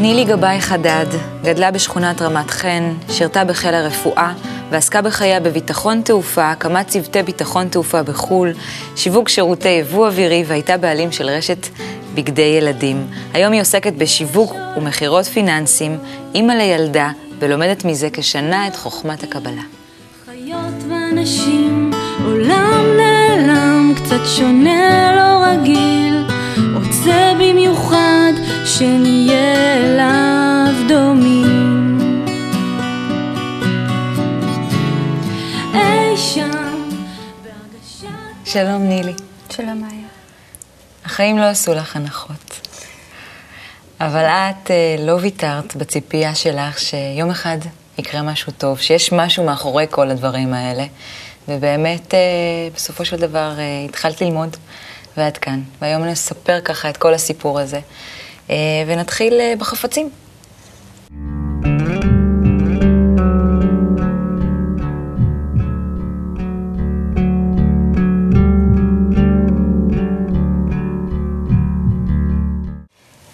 נילי גבאי חדד גדלה בשכונת רמת חן, שירתה בחיל הרפואה ועסקה בחייה בביטחון תעופה, הקמת צוותי ביטחון תעופה בחו"ל, שיווק שירותי יבוא אווירי והייתה בעלים של רשת בגדי ילדים. היום היא עוסקת בשיווק ומכירות פיננסים, אימא לילדה, ולומדת מזה כשנה את חוכמת הקבלה. חיות ואנשים, עולם נעלם, קצת שונה, לא רגיל, רוצה במיוחד שנהיה אליו דומים. אי שם, בהרגשת... שלום נילי. שלום מאיה. החיים לא עשו לך הנחות. אבל את אה, לא ויתרת בציפייה שלך שיום אחד יקרה משהו טוב, שיש משהו מאחורי כל הדברים האלה. ובאמת, אה, בסופו של דבר, אה, התחלת ללמוד, ואת כאן. והיום נספר ככה את כל הסיפור הזה. אה, ונתחיל אה, בחפצים.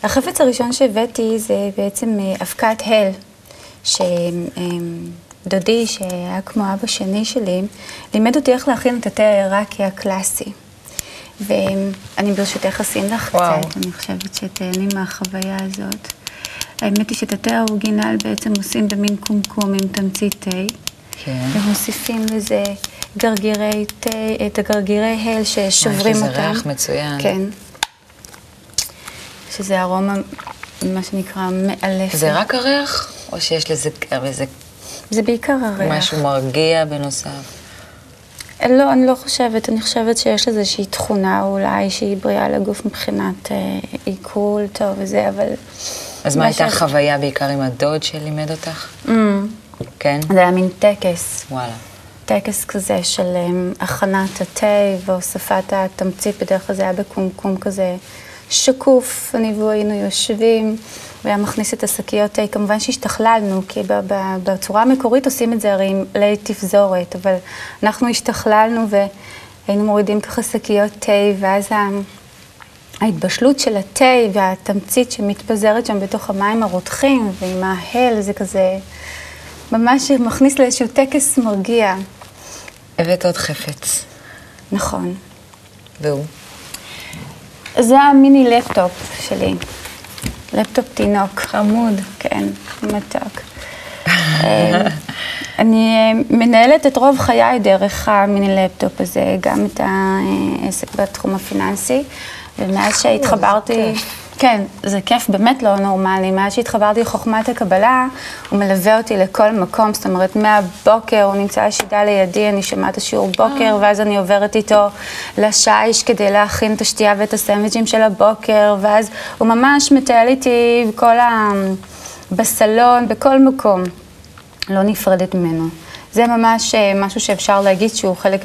החפץ הראשון שהבאתי זה בעצם אה, אבקת הל, שדודי, שהיה כמו אבא שני שלי, לימד אותי איך להכין את התה העיראקי הקלאסי. ואני ברשותך אשים לך וואו. קצת, אני חושבת שתהני מהחוויה הזאת. האמת היא שאת התה האורגינל בעצם עושים במין קומקום עם תמצית תה. כן. ומוסיפים לזה גרגירי תה, את הגרגירי הל ששוברים יש אותם. לזה ריח מצוין. כן. שזה ארומה, מה שנקרא, מאלפת. זה רק הריח, או שיש לזה איזה זה בעיקר הריח. משהו מרגיע בנוסף? לא, אני לא חושבת. אני חושבת שיש איזושהי תכונה אולי שהיא בריאה לגוף מבחינת אה, עיכול טוב וזה, אבל... אז מה הייתה ש- החוויה בעיקר עם הדוד שלימד אותך? Mm, כן? זה היה מין טקס. וואלה. טקס כזה של um, הכנת התה והוספת התמצית, בדרך כלל זה היה בקומקום כזה שקוף, אני והוא היינו יושבים, והיה מכניס את השקיות תה. כמובן שהשתכללנו, כי בצורה המקורית עושים את זה הרי עם לית תפזורת, אבל אנחנו השתכללנו והיינו מורידים ככה שקיות תה, ואז. ההתבשלות של התה והתמצית שמתפזרת שם בתוך המים הרותחים ועם ההל, זה כזה ממש מכניס לאיזשהו טקס מרגיע. הבאת עוד חפץ, נכון. והוא? זה המיני לפטופ שלי. לפטופ תינוק. חמוד. כן, מתוק. אה, אני אה, מנהלת את רוב חיי דרך המיני לפטופ הזה, גם את העסק בתחום הפיננסי, ומאז שהתחברתי... כן, זה כיף באמת לא נורמלי. מאז שהתחברתי לחוכמת הקבלה, הוא מלווה אותי לכל מקום, זאת אומרת, מהבוקר הוא נמצא השידה לידי, אני שומעת השיעור בוקר, ואז אני עוברת איתו לשיש כדי להכין את השתייה ואת הסנדוויצ'ים של הבוקר, ואז הוא ממש מטייל איתי בכל ה... בסלון, בכל מקום. לא נפרדת ממנו. זה ממש אה, משהו שאפשר להגיד שהוא חלק,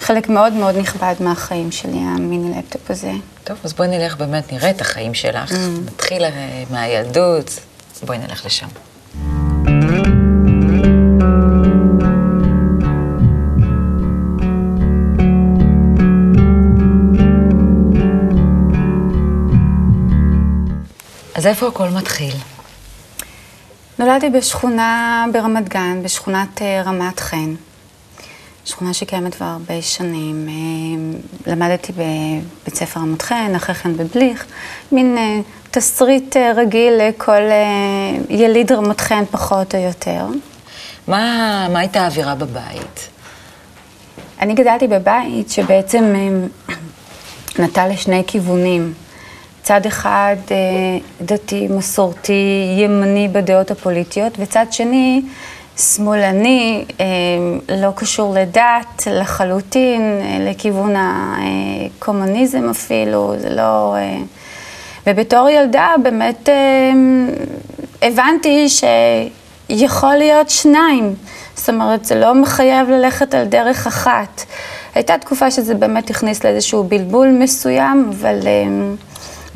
חלק מאוד מאוד נכבד מהחיים שלי, המיני לפטופ הזה. טוב, אז בואי נלך באמת, נראה את החיים שלך. נתחיל אה, מהילדות, בואי נלך לשם. אז איפה הכל מתחיל? נולדתי בשכונה ברמת גן, בשכונת אה, רמת חן. שכונה שקיימת כבר הרבה שנים. אה, למדתי בבית ספר רמת חן, אחרי כן בבליך, מין אה, תסריט אה, רגיל לכל יליד רמת חן פחות או יותר. מה, מה הייתה האווירה בבית? אני גדלתי בבית שבעצם נטה לשני כיוונים. צד אחד דתי, מסורתי, ימני בדעות הפוליטיות, וצד שני שמאלני, אה, לא קשור לדת לחלוטין, אה, לכיוון הקומוניזם אפילו, זה לא... אה, ובתור ילדה באמת הבנתי שיכול להיות שניים. זאת אומרת, זה לא מחייב ללכת על דרך אחת. הייתה תקופה שזה באמת הכניס לאיזשהו בלבול מסוים, אבל אה,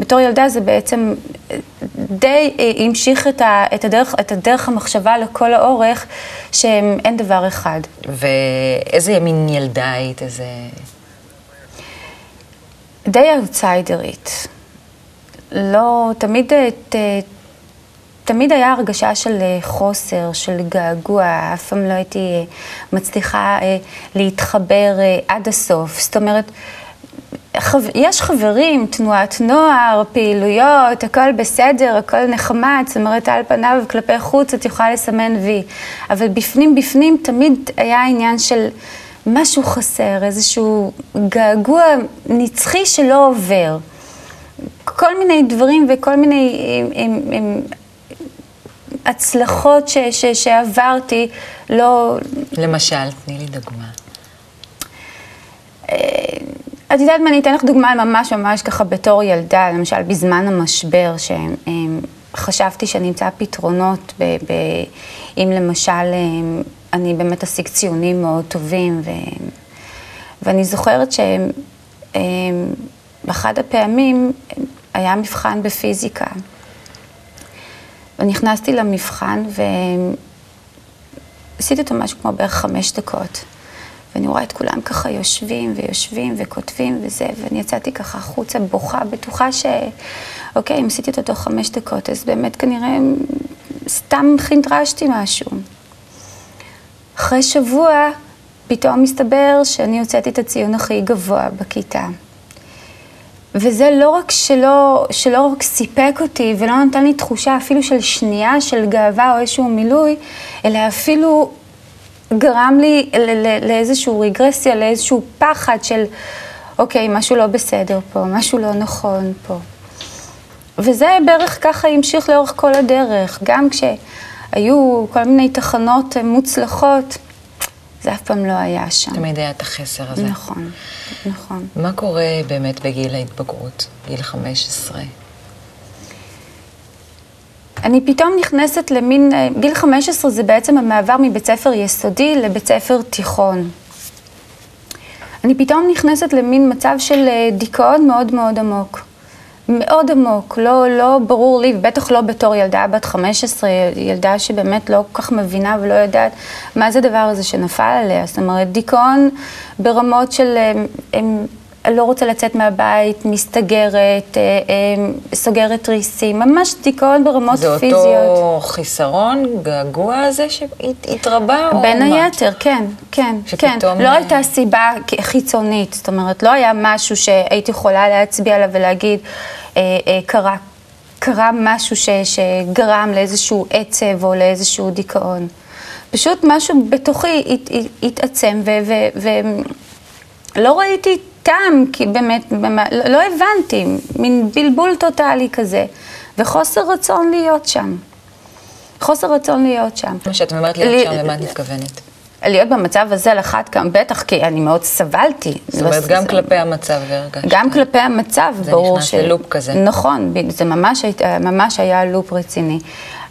בתור ילדה זה בעצם אה, די אה, המשיך את, ה, את, הדרך, את הדרך המחשבה לכל האורך, שאין דבר אחד. ואיזה מין ילדה היית? איזה... די אאוטסיידרית. לא, תמיד אה, ת, תמיד היה הרגשה של חוסר, של געגוע, אף פעם לא הייתי מצליחה להתחבר עד הסוף. זאת אומרת. יש חברים, תנועת נוער, פעילויות, הכל בסדר, הכל נחמד, זאת אומרת, על פניו, כלפי חוץ, את יכולה לסמן וי. אבל בפנים בפנים תמיד היה עניין של משהו חסר, איזשהו געגוע נצחי שלא עובר. כל מיני דברים וכל מיני הם, הם, הם, הצלחות ש, ש, שעברתי, לא, למשל, תני לי דוגמה. את יודעת מה, אני אתן לך דוגמה ממש ממש ככה בתור ילדה, למשל בזמן המשבר, שחשבתי שאני אמצא פתרונות, ב, ב, אם למשל אני באמת אשיג ציונים מאוד טובים, ו, ואני זוכרת שבאחד הפעמים היה מבחן בפיזיקה. ונכנסתי למבחן ועשיתי אותו משהו כמו בערך חמש דקות. ואני רואה את כולם ככה יושבים ויושבים וכותבים וזה, ואני יצאתי ככה החוצה בוכה, בטוחה ש... אוקיי, אם עשיתי אותו תוך חמש דקות, אז באמת כנראה סתם חינדרשתי משהו. אחרי שבוע, פתאום מסתבר שאני הוצאתי את הציון הכי גבוה בכיתה. וזה לא רק שלא, שלא רק סיפק אותי ולא נתן לי תחושה אפילו של שנייה של גאווה או איזשהו מילוי, אלא אפילו גרם לי לאיזושהי רגרסיה, לאיזשהו פחד של, אוקיי, משהו לא בסדר פה, משהו לא נכון פה. וזה בערך ככה המשיך לאורך כל הדרך, גם כשהיו כל מיני תחנות מוצלחות, זה אף פעם לא היה שם. תמיד היה את החסר הזה. נכון, נכון. מה קורה באמת בגיל ההתבגרות, גיל 15? אני פתאום נכנסת למין, אה, גיל 15 זה בעצם המעבר מבית ספר יסודי לבית ספר תיכון. אני פתאום נכנסת למין מצב של אה, דיכאון מאוד מאוד עמוק. מאוד עמוק, לא, לא ברור לי, ובטח לא בתור ילדה בת 15, ילדה שבאמת לא כל כך מבינה ולא יודעת מה זה הדבר הזה שנפל עליה. זאת אומרת, דיכאון ברמות של... הם, הם, לא רוצה לצאת מהבית, מסתגרת, אה, אה, סוגרת ריסים, ממש דיכאון ברמות זה פיזיות. זה אותו חיסרון, געגוע הזה שהתרבה? בין היתר, כן, כן, כן. לא הייתה סיבה חיצונית, זאת אומרת, לא היה משהו שהייתי יכולה להצביע עליו ולהגיד, אה, קרה, קרה משהו ש, שגרם לאיזשהו עצב או לאיזשהו דיכאון. פשוט משהו בתוכי התעצם, ולא ראיתי טעם, כי באמת, לא הבנתי, מין בלבול טוטאלי כזה, וחוסר רצון להיות שם. חוסר רצון להיות שם. מה שאת אומרת להיות שם, למה את מתכוונת? להיות במצב הזה לחת כמה, בטח, כי אני מאוד סבלתי. זאת אומרת, גם כלפי המצב הרגשת. גם כלפי המצב, ברור ש... זה נכנס ללופ כזה. נכון, זה ממש, ממש היה לופ רציני.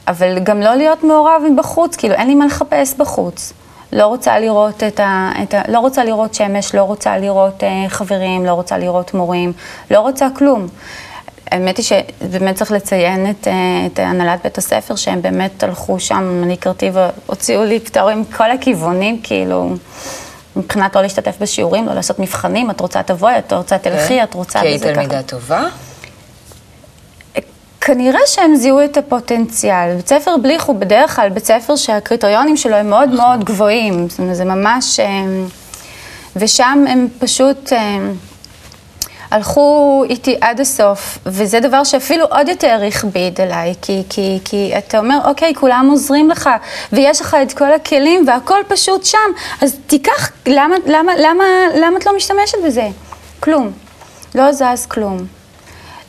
אבל גם לא להיות מעורב מבחוץ, כאילו, אין לי מה לחפש בחוץ. לא רוצה לראות את ה... את ה לא רוצה לראות שמש, לא רוצה לראות uh, חברים, לא רוצה לראות מורים, לא רוצה כלום. האמת היא שבאמת צריך לציין את, uh, את הנהלת בית הספר, שהם באמת הלכו שם לקראתי והוציאו לי פטורים מכל הכיוונים, כאילו, מבחינת לא להשתתף בשיעורים, לא לעשות מבחנים, את רוצה תבואי, את רוצה תלכי, את רוצה... כי היית תלמידה טובה? כנראה שהם זיהו את הפוטנציאל. בית ספר בליך הוא בדרך כלל בית ספר שהקריטריונים שלו הם מאוד מאוד גבוהים. זאת אומרת, זה ממש... ושם הם פשוט הלכו איתי עד הסוף, וזה דבר שאפילו עוד יותר הכביד עליי, כי, כי, כי אתה אומר, אוקיי, כולם עוזרים לך, ויש לך את כל הכלים, והכל פשוט שם, אז תיקח, למה, למה, למה, למה את לא משתמשת בזה? כלום. לא זז כלום.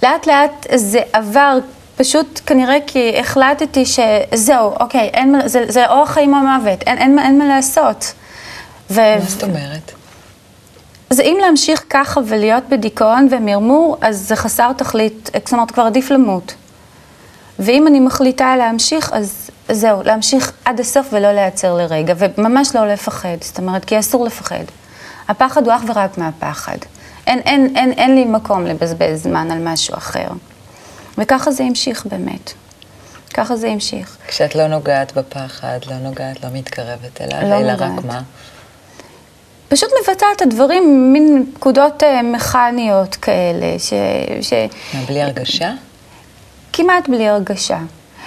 לאט לאט זה עבר, פשוט כנראה כי החלטתי שזהו, אוקיי, אין, זה, זה או החיים או המוות, אין, אין, אין מה לעשות. ו... מה זאת אומרת? אז אם להמשיך ככה ולהיות בדיכאון ומרמור, אז זה חסר תכלית, זאת אומרת, כבר עדיף למות. ואם אני מחליטה להמשיך, אז זהו, להמשיך עד הסוף ולא להיעצר לרגע, וממש לא לפחד, זאת אומרת, כי אסור לפחד. הפחד הוא אך ורק מהפחד. אין, אין, אין, אין לי מקום לבזבז זמן על משהו אחר. וככה זה המשיך באמת. ככה זה המשיך. כשאת לא נוגעת בפחד, לא נוגעת, לא מתקרבת אליו, לא אלא רק מה? פשוט מבצעת את הדברים, מין פקודות uh, מכניות כאלה, ש... ש... בלי הרגשה? כמעט בלי הרגשה.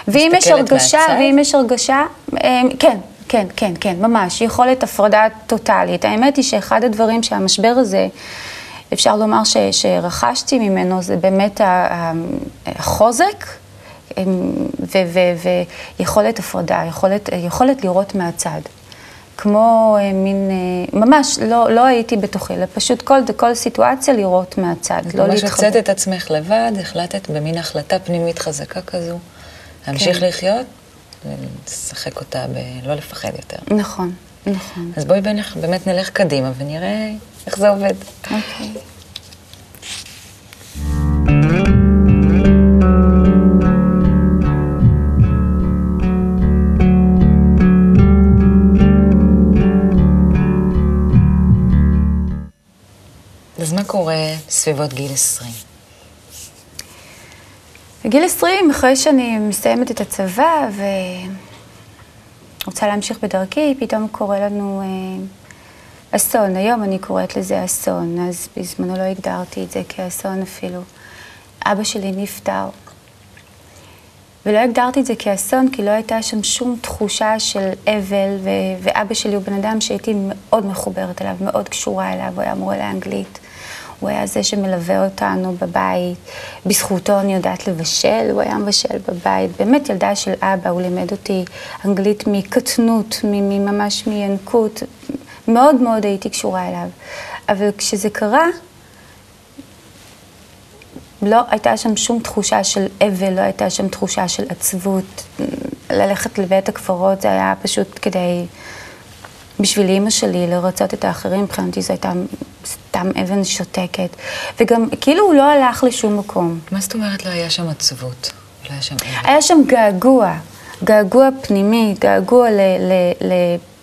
ואם יש הרגשה, מהצד? ואם יש הרגשה, אמ, כן, כן, כן, כן, ממש, יכולת הפרדה טוטאלית. האמת היא שאחד הדברים שהמשבר הזה, אפשר לומר ש, שרכשתי ממנו, זה באמת החוזק אמ, ו- ו- ויכולת הפרדה, יכולת, יכולת לראות מהצד. כמו אה, מין, אה, ממש, לא, לא הייתי בתוכי, אלא פשוט כל, כל סיטואציה לראות מהצד, לא ממש להתחבר. הוצאת את עצמך לבד, החלטת במין החלטה פנימית חזקה כזו, להמשיך כן. לחיות ולשחק אותה בלא לפחד יותר. נכון, נכון. אז בואי בנך- באמת נלך קדימה ונראה איך זה עובד. אוקיי. אז מה קורה סביבות גיל 20? בגיל 20, אחרי שאני מסיימת את הצבא ורוצה להמשיך בדרכי, פתאום קורה לנו אה, אסון. היום אני קוראת לזה אסון, אז בזמנו לא הגדרתי את זה כאסון אפילו. אבא שלי נפטר. ולא הגדרתי את זה כאסון, כי לא הייתה שם שום תחושה של אבל, ו- ואבא שלי הוא בן אדם שהייתי מאוד מחוברת אליו, מאוד קשורה אליו, הוא היה מורה לאנגלית. הוא היה זה שמלווה אותנו בבית. בזכותו אני יודעת לבשל, הוא היה מבשל בבית. באמת ילדה של אבא, הוא לימד אותי אנגלית מקטנות, ממש מינקות. מאוד מאוד הייתי קשורה אליו. אבל כשזה קרה, לא הייתה שם שום תחושה של אבל, לא הייתה שם תחושה של עצבות. ללכת לבית הקברות זה היה פשוט כדי, בשביל אימא שלי, לרצות את האחרים, מבחינתי זו הייתה סתם אבן שותקת. וגם, כאילו הוא לא הלך לשום מקום. מה זאת אומרת לא היה שם עצבות? לא היה שם אבל? היה שם געגוע, געגוע פנימי, געגוע ל, ל, ל,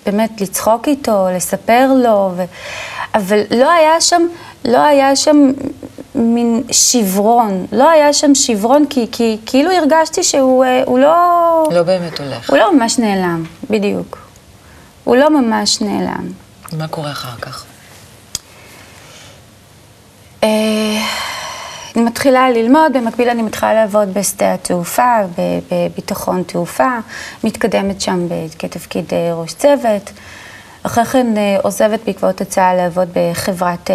באמת לצחוק איתו, לספר לו, ו... אבל לא היה שם, לא היה שם מין שברון, לא היה שם שברון כי, כי כאילו הרגשתי שהוא אה, הוא לא, לא באמת הולך. הוא לא ממש נעלם, בדיוק. הוא לא ממש נעלם. מה קורה אחר כך? מתחילה ללמוד, במקביל אני מתחילה לעבוד בשדה התעופה, בביטחון תעופה, מתקדמת שם כתפקיד אה, ראש צוות. אחרי כן אה, עוזבת בעקבות הצעה לעבוד בחברת אה,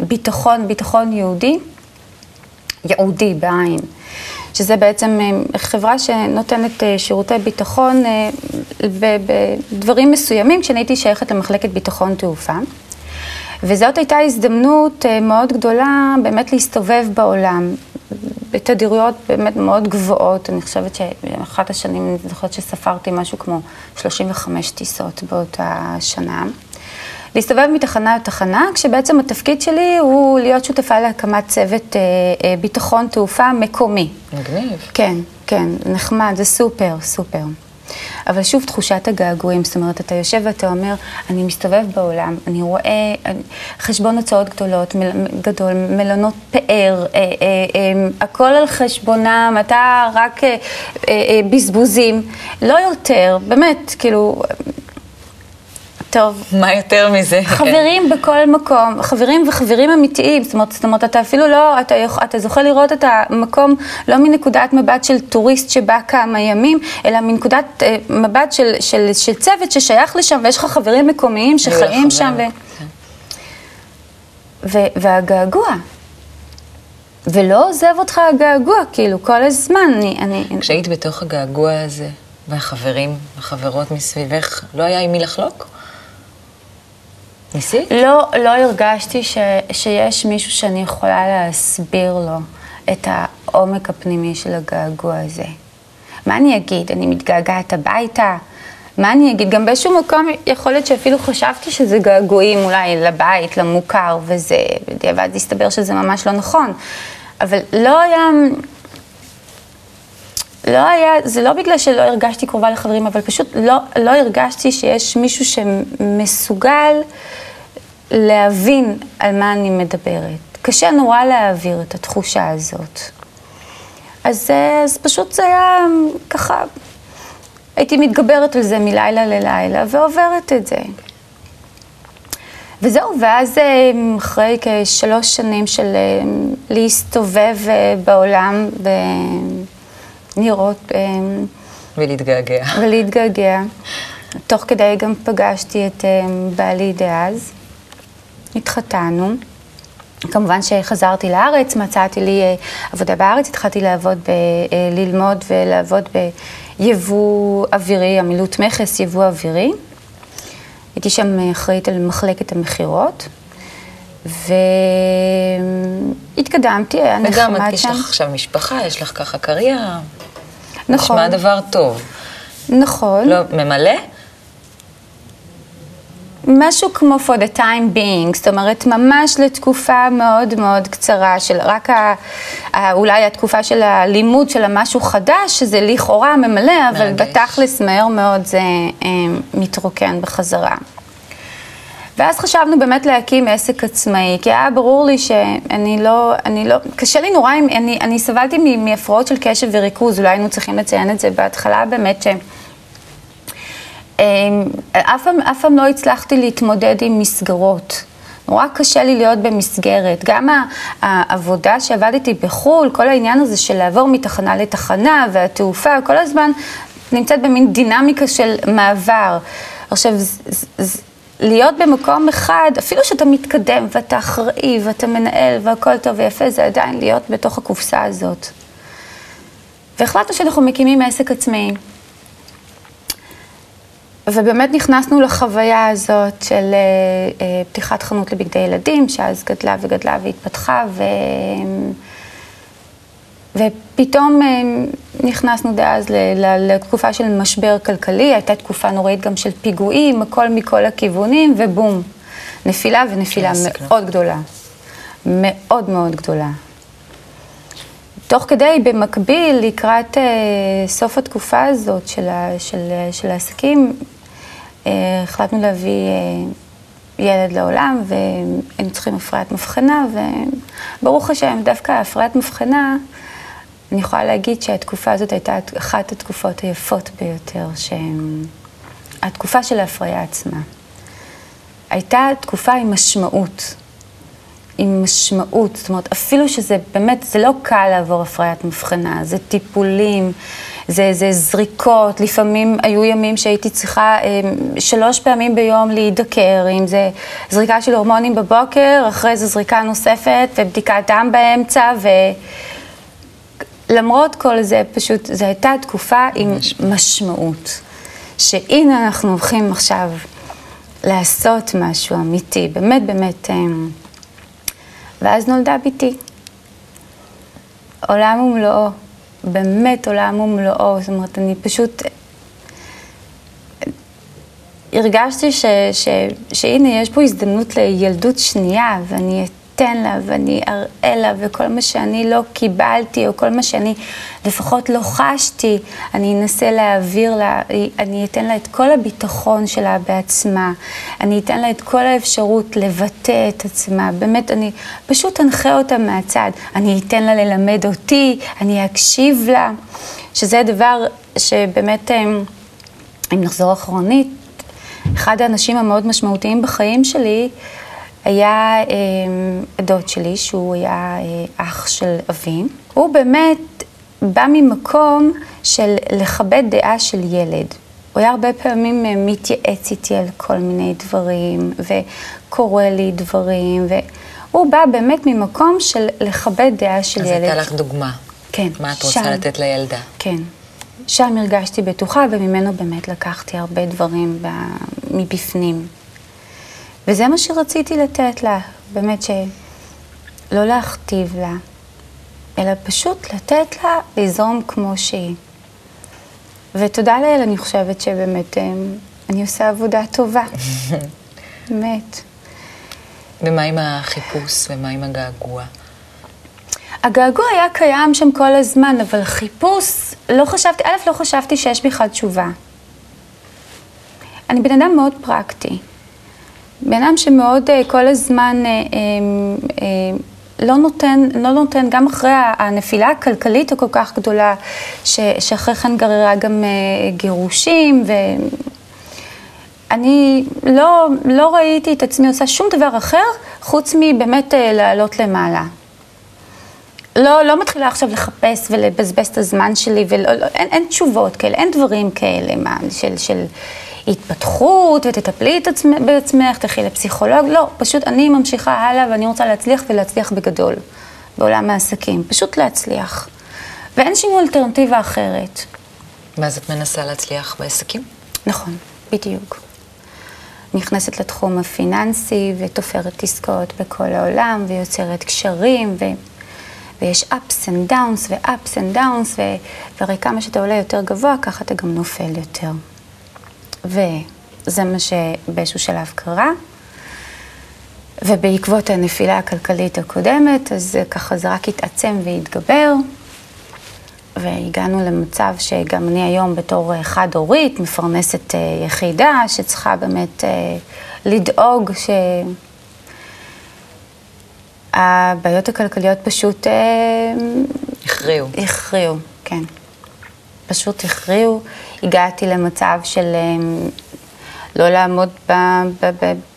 ביטחון, ביטחון יהודי, ייעודי בעין, שזה בעצם חברה שנותנת שירותי ביטחון בדברים מסוימים, כשאני הייתי שייכת למחלקת ביטחון תעופה. וזאת הייתה הזדמנות אה, מאוד גדולה באמת להסתובב בעולם, בתדירויות באמת מאוד גבוהות. אני חושבת שאחת השנים, אני זוכרת שספרתי משהו כמו 35 טיסות באותה שנה. להסתובב מתחנה לתחנה, כשבעצם התפקיד שלי הוא להיות שותפה להקמת צוות אה, אה, ביטחון תעופה מקומי. מגניב. כן, כן, נחמד, זה סופר, סופר. אבל שוב, תחושת הגעגועים, זאת אומרת, אתה יושב ואתה אומר, אני מסתובב בעולם, אני רואה אני- חשבון הוצאות גדולות, מל, גדול, מלונות פאר, אה, אה, אה, הכל על חשבונם, אתה רק אה, אה, אה, בזבוזים, לא יותר, באמת, כאילו, טוב, מה יותר מזה? חברים בכל מקום, חברים וחברים אמיתיים, זאת אומרת, זאת אומרת, אתה אפילו לא, אתה, אתה זוכה לראות את המקום לא מנקודת מבט של טוריסט שבא כמה ימים, אלא מנקודת אה, מבט של, של, של צוות ששייך לשם, ויש לך חברים מקומיים שחיים שם, ו. ו, והגעגוע. ולא עוזב אותך הגעגוע, כאילו, כל הזמן, אני... אני כשהיית בתוך הגעגוע הזה, והחברים, החברות מסביבך, לא היה עם מי לחלוק? ניסית? לא, לא הרגשתי ש, שיש מישהו שאני יכולה להסביר לו את העומק הפנימי של הגעגוע הזה. מה אני אגיד? אני מתגעגעת הביתה? מה אני אגיד? גם באיזשהו מקום יכול להיות שאפילו חשבתי שזה געגועים אולי לבית, למוכר וזה, בדיעבד הסתבר שזה ממש לא נכון. אבל לא היה... לא היה, זה לא בגלל שלא הרגשתי קרובה לחברים, אבל פשוט לא, לא הרגשתי שיש מישהו שמסוגל להבין על מה אני מדברת. קשה נורא להעביר את התחושה הזאת. אז, אה, אז פשוט זה היה ככה, הייתי מתגברת על זה מלילה ללילה ועוברת את זה. וזהו, ואז אה, אחרי כשלוש שנים של אה, להסתובב בעולם, ו... לראות אה, ולהתגעגע. ולהתגעגע. תוך כדי גם פגשתי את אה, בעלי דאז, התחתנו. כמובן שחזרתי לארץ, מצאתי לי אה, עבודה בארץ, התחלתי לעבוד, ב, אה, ללמוד ולעבוד ביבוא אווירי, עמילות מכס, יבוא אווירי. הייתי שם אחראית על מחלקת המכירות, והתקדמתי, היה נחמד שם. וגם יש לך עכשיו משפחה, יש לך ככה קריירה. נכון. נשמע דבר טוב. נכון. לא, ממלא? משהו כמו for the time being, זאת אומרת, ממש לתקופה מאוד מאוד קצרה של רק ה, ה, אולי התקופה של הלימוד של המשהו חדש, שזה לכאורה ממלא, אבל מרגש. בתכלס מהר מאוד זה אה, מתרוקן בחזרה. ואז חשבנו באמת להקים עסק עצמאי, כי היה ברור לי שאני לא, אני לא, קשה לי נורא, אני, אני סבלתי מהפרעות של קשב וריכוז, אולי היינו צריכים לציין את זה בהתחלה, באמת ש... אמ, אף פעם, אף פעם לא הצלחתי להתמודד עם מסגרות. נורא קשה לי להיות במסגרת. גם העבודה שעבדתי בחו"ל, כל העניין הזה של לעבור מתחנה לתחנה והתעופה, כל הזמן נמצאת במין דינמיקה של מעבר. עכשיו, ז- ז- ז- להיות במקום אחד, אפילו שאתה מתקדם ואתה אחראי ואתה מנהל והכל טוב ויפה, זה עדיין להיות בתוך הקופסה הזאת. והחלטנו שאנחנו מקימים עסק עצמאי. ובאמת נכנסנו לחוויה הזאת של אה, אה, פתיחת חנות לבגדי ילדים, שאז גדלה וגדלה והתפתחה, ו... ופתאום אה, נכנסנו דאז לתקופה של משבר כלכלי, הייתה תקופה נוראית גם של פיגועים, הכל מכל הכיוונים, ובום, נפילה ונפילה קלאסיקה. מאוד גדולה. מאוד מאוד גדולה. תוך כדי, במקביל, לקראת אה, סוף התקופה הזאת של, ה, של, אה, של העסקים, אה, החלטנו להביא אה, ילד לעולם, והיינו צריכים הפריית מבחנה, וברוך השם, דווקא הפריית מבחנה, אני יכולה להגיד שהתקופה הזאת הייתה אחת התקופות היפות ביותר, התקופה של ההפריה עצמה. הייתה תקופה עם משמעות. עם משמעות, זאת אומרת, אפילו שזה באמת, זה לא קל לעבור הפריית מבחנה, זה טיפולים, זה, זה זריקות, לפעמים היו ימים שהייתי צריכה אה, שלוש פעמים ביום להידקר, אם זה זריקה של הורמונים בבוקר, אחרי זה זריקה נוספת ובדיקת דם באמצע, ולמרות כל זה, פשוט, זו הייתה תקופה עם משמעות. שהנה אנחנו הולכים עכשיו לעשות משהו אמיתי, באמת באמת... אה, ואז נולדה בתי. עולם ומלואו, באמת עולם ומלואו, זאת אומרת, אני פשוט הרגשתי ש, ש, שהנה, יש פה הזדמנות לילדות שנייה, ואני אתן לה, ואני אראה לה, וכל מה שאני לא קיבלתי, או כל מה שאני לפחות לא חשתי, אני אנסה להעביר לה, אני אתן לה את כל הביטחון שלה בעצמה, אני אתן לה את כל האפשרות לבטא את עצמה, באמת, אני פשוט אנחה אותה מהצד, אני אתן לה ללמד אותי, אני אקשיב לה, שזה דבר שבאמת, אם נחזור אחרונית, אחד האנשים המאוד משמעותיים בחיים שלי היה אה, הדוד שלי, שהוא היה אה, אח של אבי. הוא באמת בא ממקום של לכבד דעה של ילד. הוא היה הרבה פעמים אה, מתייעץ איתי על כל מיני דברים, וקורא לי דברים, והוא בא באמת ממקום של לכבד דעה של אז ילד. הייתה לך דוגמה. כן, מה את רוצה שם. לתת לילדה? כן. שם הרגשתי בטוחה, וממנו באמת לקחתי הרבה דברים ב... מבפנים. וזה מה שרציתי לתת לה, באמת שלא להכתיב לה, אלא פשוט לתת לה לזרום כמו שהיא. ותודה לאל, אני חושבת שבאמת אה, אני עושה עבודה טובה. באמת. ומה עם החיפוש ומה עם הגעגוע? הגעגוע היה קיים שם כל הזמן, אבל חיפוש, לא חשבתי, א', לא חשבתי שיש בכלל תשובה. אני בן אדם מאוד פרקטי. בן אדם שמאוד uh, כל הזמן um, uh, לא נותן, לא נותן, גם אחרי הנפילה הכלכלית הכל כך גדולה, ש, שאחרי כן גררה גם גירושים, ואני לא, לא ראיתי את עצמי עושה שום דבר אחר, חוץ מבאמת לעלות למעלה. לא לא, לא מתחילה עכשיו לחפש ולבזבז את הזמן שלי, ולא, לא, אין, אין תשובות כאלה, אין דברים כאלה, מה, של, של התפתחות, ותטפלי את עצמך, בעצמך, תלכי לפסיכולוג, לא, פשוט אני ממשיכה הלאה ואני רוצה להצליח ולהצליח בגדול בעולם העסקים, פשוט להצליח. ואין שום אלטרנטיבה אחרת. ואז את מנסה להצליח בעסקים? נכון, בדיוק. נכנסת לתחום הפיננסי ותופרת עסקאות בכל העולם ויוצרת קשרים ו... ויש ups and downs ו-ups and downs ו... והרי כמה שאתה עולה יותר גבוה ככה אתה גם נופל יותר. וזה מה שבאיזשהו שלב קרה. ובעקבות הנפילה הכלכלית הקודמת, אז ככה זה רק התעצם והתגבר. והגענו למצב שגם אני היום בתור אה, חד-הורית, מפרנסת אה, יחידה, שצריכה באמת אה, לדאוג שהבעיות הכלכליות פשוט... הכריעו. הכריעו, כן. פשוט הכריעו. הגעתי למצב של לא לעמוד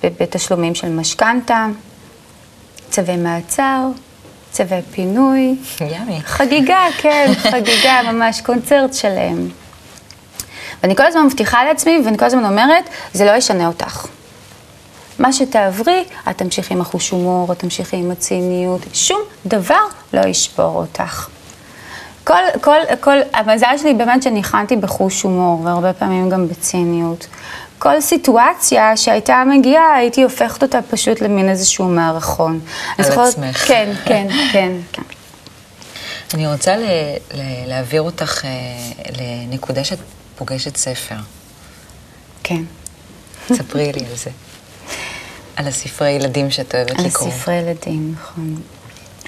בתשלומים של משכנתה, צווי מעצר. צווי פינוי. ימי. חגיגה, כן, חגיגה, ממש קונצרט שלם. ואני כל הזמן מבטיחה לעצמי, ואני כל הזמן אומרת, זה לא ישנה אותך. מה שתעברי, את תמשיכי עם החוש הומור, את תמשיכי עם הציניות, שום דבר לא ישבור אותך. כל, כל, כל, המזל שלי באמת שניחנתי בחוש הומור, והרבה פעמים גם בציניות. כל סיטואציה שהייתה מגיעה, הייתי הופכת אותה פשוט למין איזשהו מערכון. על זוכרת, עצמך. כן, כן, כן, כן. אני רוצה ל- ל- להעביר אותך אה, לנקודה שאת פוגשת ספר. כן. ספרי לי על זה. על הספרי ילדים שאת אוהבת על לקרוא. על ספרי ילדים, נכון.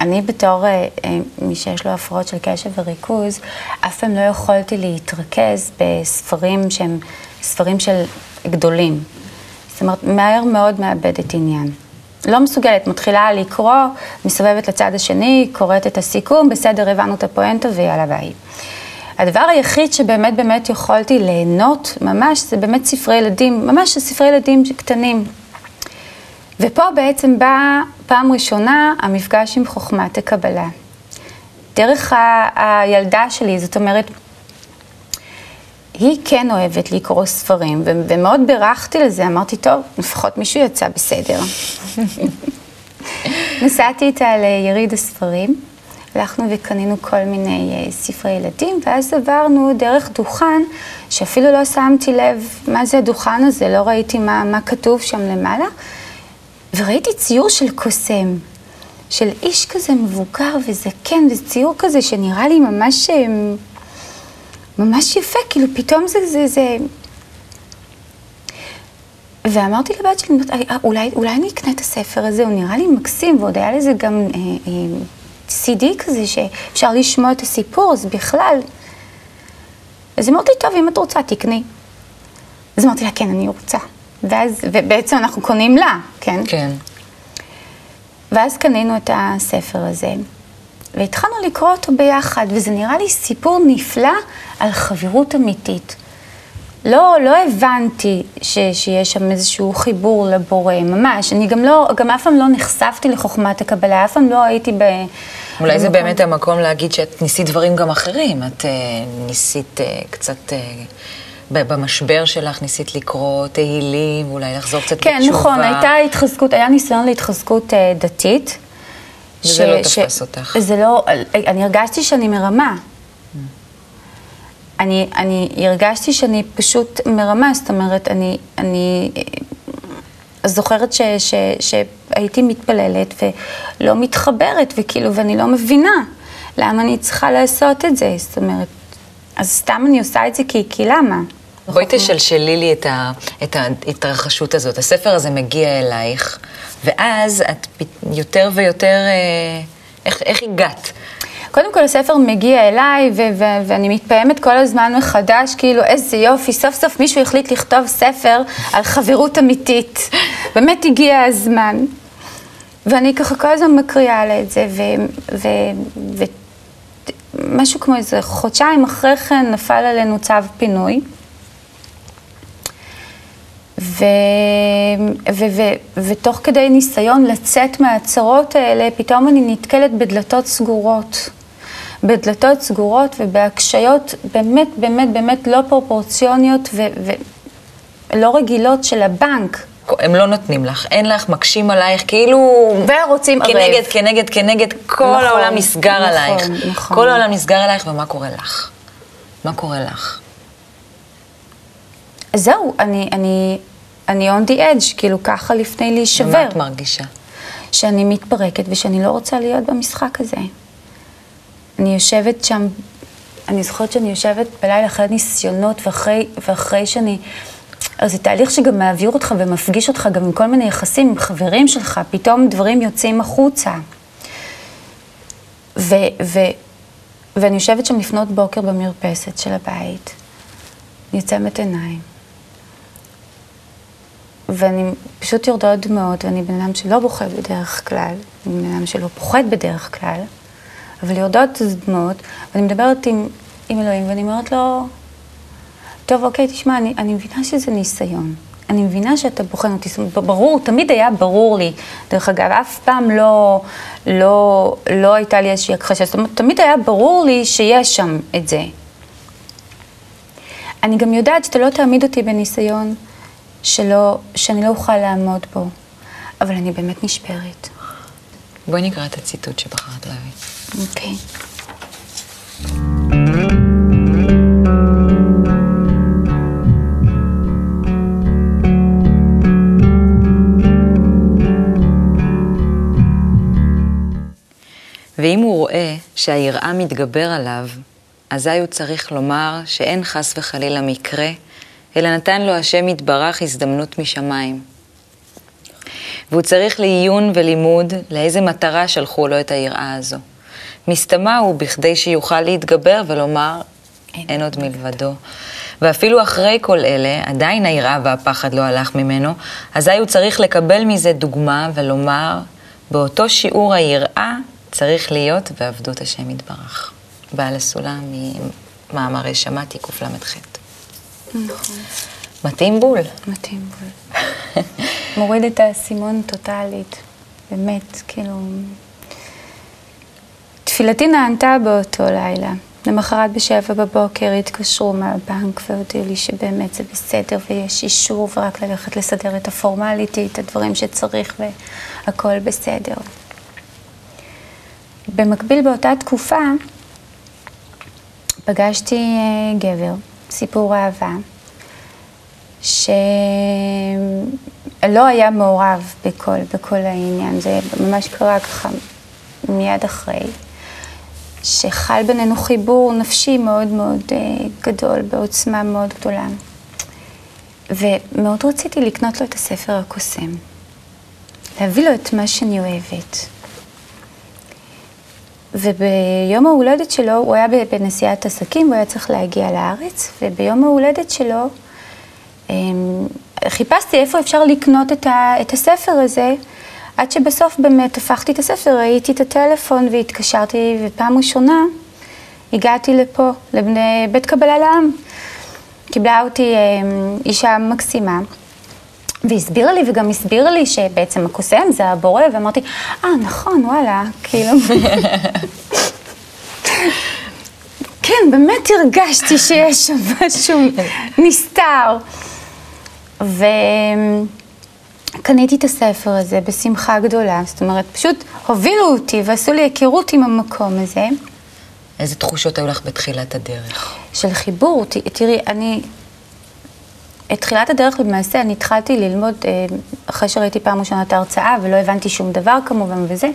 אני בתור אה, אה, מי שיש לו הפרעות של קשב וריכוז, אף פעם לא יכולתי להתרכז בספרים שהם ספרים של גדולים. זאת אומרת, מהר מאוד מאבדת עניין. לא מסוגלת, מתחילה לקרוא, מסתובבת לצד השני, קוראת את הסיכום, בסדר, הבנו את הפואנטה ויאללה ביי. הדבר היחיד שבאמת באמת יכולתי ליהנות ממש, זה באמת ספרי ילדים, ממש ספרי ילדים קטנים. ופה בעצם באה פעם ראשונה המפגש עם חוכמת הקבלה. דרך ה- הילדה שלי, זאת אומרת, היא כן אוהבת לקרוא ספרים, ו- ומאוד בירכתי לזה, אמרתי, טוב, לפחות מישהו יצא בסדר. נסעתי איתה ליריד הספרים, הלכנו וקנינו כל מיני uh, ספרי ילדים, ואז עברנו דרך דוכן, שאפילו לא שמתי לב מה זה הדוכן הזה, לא ראיתי מה, מה כתוב שם למעלה, וראיתי ציור של קוסם, של איש כזה מבוגר וזקן, וזה ציור כזה שנראה לי ממש... ממש יפה, כאילו פתאום זה, זה, זה... ואמרתי לבת שלי, אה, אולי, אולי אני אקנה את הספר הזה, הוא נראה לי מקסים, ועוד היה לזה גם אה, אה, CD כזה שאפשר לשמוע את הסיפור, אז בכלל. אז אמרתי, טוב, אם את רוצה, תקני. אז אמרתי לה, כן, אני רוצה. ואז, ובעצם אנחנו קונים לה, כן? כן. ואז קנינו את הספר הזה. והתחלנו לקרוא אותו ביחד, וזה נראה לי סיפור נפלא על חברות אמיתית. לא, לא הבנתי ש, שיש שם איזשהו חיבור לבורא, ממש. אני גם לא, גם אף פעם לא נחשפתי לחוכמת הקבלה, אף פעם לא הייתי ב... אולי זה באמת המקום להגיד שאת ניסית דברים גם אחרים. את uh, ניסית uh, קצת... Uh... במשבר שלך ניסית לקרוא תהילים, ואולי לחזור קצת כן, בתשובה. כן, נכון, הייתה התחזקות, היה ניסיון להתחזקות uh, דתית. וזה ש, לא תפס ש, אותך. זה לא, אני הרגשתי שאני מרמה. Mm. אני, אני הרגשתי שאני פשוט מרמה, זאת אומרת, אני, אני זוכרת ש, ש, שהייתי מתפללת ולא מתחברת, וכאילו, ואני לא מבינה למה אני צריכה לעשות את זה, זאת אומרת, אז סתם אני עושה את זה כי, כי למה? בואי תשלשלי לי את, ה, את ההתרחשות הזאת. הספר הזה מגיע אלייך, ואז את יותר ויותר, אה, איך, איך הגעת? קודם כל הספר מגיע אליי, ו- ו- ואני מתפעמת כל הזמן מחדש, כאילו איזה יופי, סוף סוף מישהו החליט לכתוב ספר על חברות אמיתית. באמת הגיע הזמן. ואני ככה כל הזמן מקריאה לה את זה, ומשהו כמו איזה חודשיים אחרי כן נפל עלינו צו פינוי. ו, ו, ו, ותוך כדי ניסיון לצאת מהצרות האלה, פתאום אני נתקלת בדלתות סגורות. בדלתות סגורות ובהקשיות באמת, באמת, באמת לא פרופורציוניות ולא רגילות של הבנק. הם לא נותנים לך, אין לך, מקשים עלייך, כאילו... ורוצים ערב. כנגד, כנגד, כנגד, כל נכון, העולם נסגר נכון, עלייך. נכון. כל העולם נסגר עלייך, ומה קורה לך? מה קורה לך? זהו, אני, אני, אני on the edge, כאילו ככה לפני להישבר. ומה את מרגישה? שאני מתפרקת ושאני לא רוצה להיות במשחק הזה. אני יושבת שם, אני זוכרת שאני יושבת בלילה אחרי ניסיונות ואחרי, ואחרי שאני... אז זה תהליך שגם מעביר אותך ומפגיש אותך גם עם כל מיני יחסים עם חברים שלך, פתאום דברים יוצאים החוצה. ו, ו, ואני יושבת שם לפנות בוקר במרפסת של הבית, אני עוצמת עיניים, ואני פשוט יורדות דמעות, ואני בן אדם שלא בוכה בדרך כלל, אני בן אדם שלא פוחד בדרך כלל, אבל יורדות דמעות, ואני מדברת עם, עם אלוהים, ואני אומרת לו, טוב, אוקיי, תשמע, אני, אני מבינה שזה ניסיון. אני מבינה שאתה בוחן אותי, ברור, תמיד היה ברור לי, דרך אגב, אף פעם לא, לא, לא הייתה לי איזושהי הכחשה, זאת אומרת, תמיד היה ברור לי שיש שם את זה. אני גם יודעת שאתה לא תעמיד אותי בניסיון שלא, שאני לא אוכל לעמוד בו, אבל אני באמת נשברת. בואי נקרא את הציטוט שבחרת להביא. אוקיי. ואם הוא רואה שהיראה מתגבר עליו, אזי הוא צריך לומר שאין חס וחלילה מקרה, אלא נתן לו השם יתברך הזדמנות משמיים. והוא צריך לעיון ולימוד לאיזה מטרה שלחו לו את היראה הזו. מסתמה הוא בכדי שיוכל להתגבר ולומר, אין, אין עוד מלבדו. ואפילו אחרי כל אלה, עדיין היראה והפחד לא הלך ממנו, אזי הוא צריך לקבל מזה דוגמה ולומר, באותו שיעור היראה צריך להיות בעבדות השם יתברך. בעל הסולם ממאמרי שמעתי קל"ח. נכון. מתאים בול. מתאים בול. מוריד את האסימון טוטאלית, באמת, כאילו... תפילתי נענתה באותו לילה. למחרת בשבע בבוקר התקשרו מהבנק והודיעו לי שבאמת זה בסדר ויש אישור ורק ללכת לסדר את הפורמליטי, את הדברים שצריך והכל בסדר. במקביל באותה תקופה פגשתי אה, גבר, סיפור אהבה, שלא היה מעורב בכל, בכל העניין, זה ממש קרה ככה מיד אחרי, שחל בינינו חיבור נפשי מאוד מאוד uh, גדול, בעוצמה מאוד גדולה. ומאוד רציתי לקנות לו את הספר הקוסם, להביא לו את מה שאני אוהבת. וביום ההולדת שלו, הוא היה בנסיעת עסקים, הוא היה צריך להגיע לארץ, וביום ההולדת שלו אמ, חיפשתי איפה אפשר לקנות את, ה, את הספר הזה, עד שבסוף באמת הפכתי את הספר, ראיתי את הטלפון והתקשרתי, ופעם ראשונה הגעתי לפה, לבני בית קבלה לעם. קיבלה אותי אמ, אישה מקסימה. והסבירה לי, וגם הסבירה לי שבעצם הקוסם זה הבורא, ואמרתי, אה, נכון, וואלה, כאילו... כן, באמת הרגשתי שיש שם משהו נסתר. וקניתי את הספר הזה בשמחה גדולה, זאת אומרת, פשוט הובילו אותי ועשו לי היכרות עם המקום הזה. איזה תחושות היו לך בתחילת הדרך? של חיבור. ת- תראי, אני... את תחילת הדרך למעשה אני התחלתי ללמוד, אה, אחרי שראיתי פעם ראשונה את ההרצאה ולא הבנתי שום דבר כמובן וזה.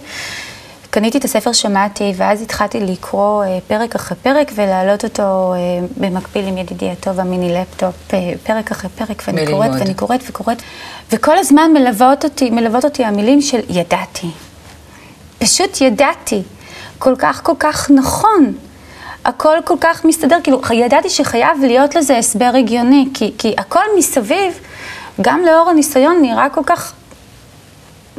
קניתי את הספר, שמעתי, ואז התחלתי לקרוא אה, פרק אחרי פרק ולהעלות אותו אה, במקביל עם ידידי הטוב המיני לפטופ, פרק אחרי פרק, ואני וללמוד. קוראת ואני קוראת וקוראת, וכל הזמן מלוות אותי, מלוות אותי המילים של ידעתי. פשוט ידעתי. כל כך כל כך נכון. הכל כל כך מסתדר, כאילו, ידעתי שחייב להיות לזה הסבר הגיוני, כי, כי הכל מסביב, גם לאור הניסיון, נראה כל כך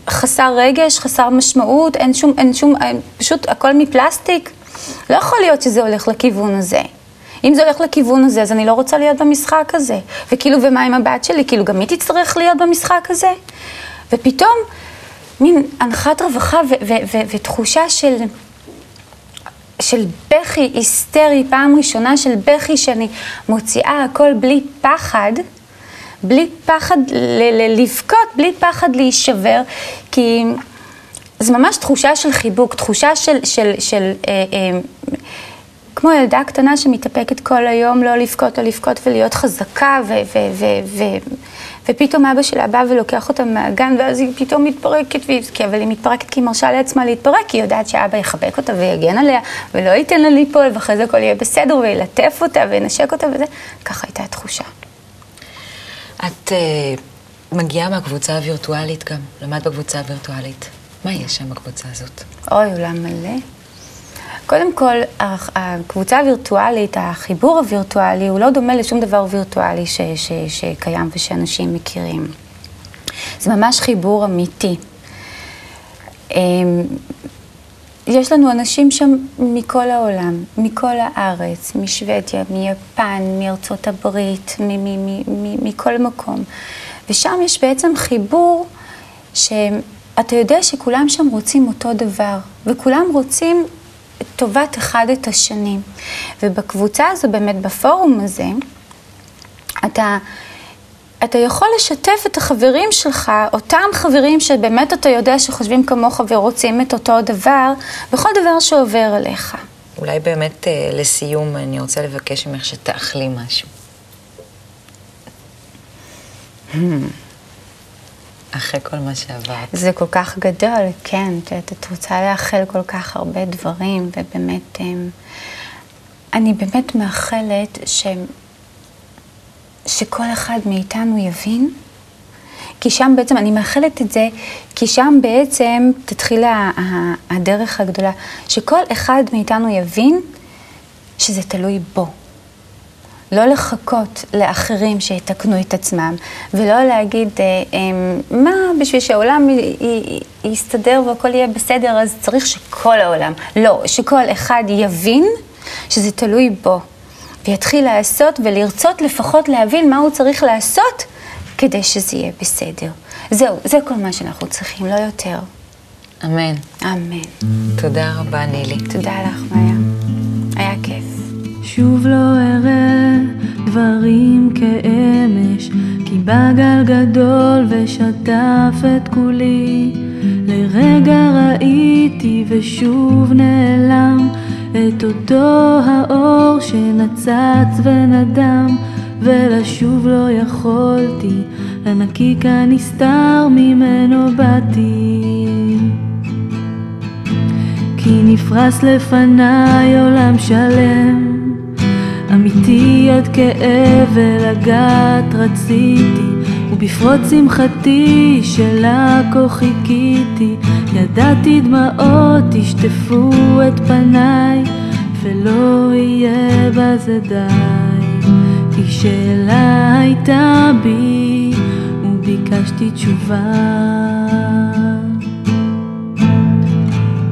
חסר רגש, חסר משמעות, אין שום, אין שום, אין, פשוט הכל מפלסטיק. לא יכול להיות שזה הולך לכיוון הזה. אם זה הולך לכיוון הזה, אז אני לא רוצה להיות במשחק הזה. וכאילו, ומה עם הבת שלי? כאילו, גם היא תצטרך להיות במשחק הזה? ופתאום, מין הנחת רווחה ותחושה של... של בכי היסטרי, פעם ראשונה של בכי שאני מוציאה הכל בלי פחד, בלי פחד לבכות, בלי פחד להישבר, כי זו ממש תחושה של חיבוק, תחושה של, של, של אה, אה, כמו ילדה קטנה שמתאפקת כל היום לא לבכות, לא לבכות ולהיות חזקה, ו, ו, ו, ו, ופתאום אבא שלה בא ולוקח אותה מהגן, ואז היא פתאום מתפרקת, והיא, כי, אבל היא מתפרקת כי היא מרשה לעצמה להתפרק, כי היא יודעת שאבא יחבק אותה ויגן עליה, ולא ייתן לה ליפול, ואחרי זה הכל יהיה בסדר, וילטף אותה וינשק אותה וזה, ככה הייתה התחושה. את uh, מגיעה מהקבוצה הווירטואלית גם, למדת בקבוצה הווירטואלית. מה יש שם בקבוצה הזאת? אוי, עולם מלא. קודם כל, הקבוצה הווירטואלית, החיבור הווירטואלי, הוא לא דומה לשום דבר וירטואלי ש, ש, שקיים ושאנשים מכירים. זה ממש חיבור אמיתי. אמ, יש לנו אנשים שם מכל העולם, מכל הארץ, משוודיה, מיפן, מארצות הברית, מכל מקום. ושם יש בעצם חיבור שאתה יודע שכולם שם רוצים אותו דבר, וכולם רוצים טובת אחד את השני. ובקבוצה הזו, באמת בפורום הזה, אתה, אתה יכול לשתף את החברים שלך, אותם חברים שבאמת אתה יודע שחושבים כמוך ורוצים את אותו דבר, בכל דבר שעובר עליך. אולי באמת אה, לסיום אני רוצה לבקש ממך שתאכלי משהו. Hmm. אחרי כל מה שעברת. זה כל כך גדול, כן. את, יודעת, את רוצה לאחל כל כך הרבה דברים, ובאמת, אמ, אני באמת מאחלת ש, שכל אחד מאיתנו יבין, כי שם בעצם, אני מאחלת את זה, כי שם בעצם תתחיל הדרך הגדולה, שכל אחד מאיתנו יבין שזה תלוי בו. לא לחכות לאחרים שיתקנו את עצמם, ולא להגיד, אה, אה, מה, בשביל שהעולם יסתדר והכל יהיה בסדר, אז צריך שכל העולם. לא, שכל אחד יבין שזה תלוי בו, ויתחיל לעשות ולרצות לפחות להבין מה הוא צריך לעשות כדי שזה יהיה בסדר. זהו, זה כל מה שאנחנו צריכים, לא יותר. אמן. אמן. תודה רבה, נילי. תודה לך, מאיה. היה כיף. שוב לא אראה דברים כאמש, כי בגל גדול ושטף את כולי. לרגע ראיתי ושוב נעלם את אותו האור שנצץ ונדם, ולשוב לא יכולתי, לנקיק הנסתר ממנו באתי. כי נפרס לפניי עולם שלם אמיתי עד כאב ולגעת רציתי ובפרוץ שמחתי שלה כה חיכיתי. ידעתי דמעות ישטפו את פניי ולא יהיה בזה די. כי שאלה הייתה בי וביקשתי תשובה.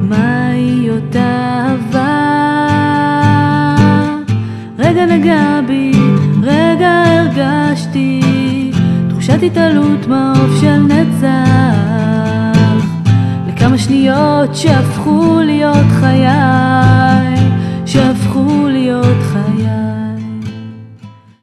מהי אותה רגע נגע בי, רגע הרגשתי תחושת התעלות מעוף של נצח לכמה שניות שהפכו להיות חייו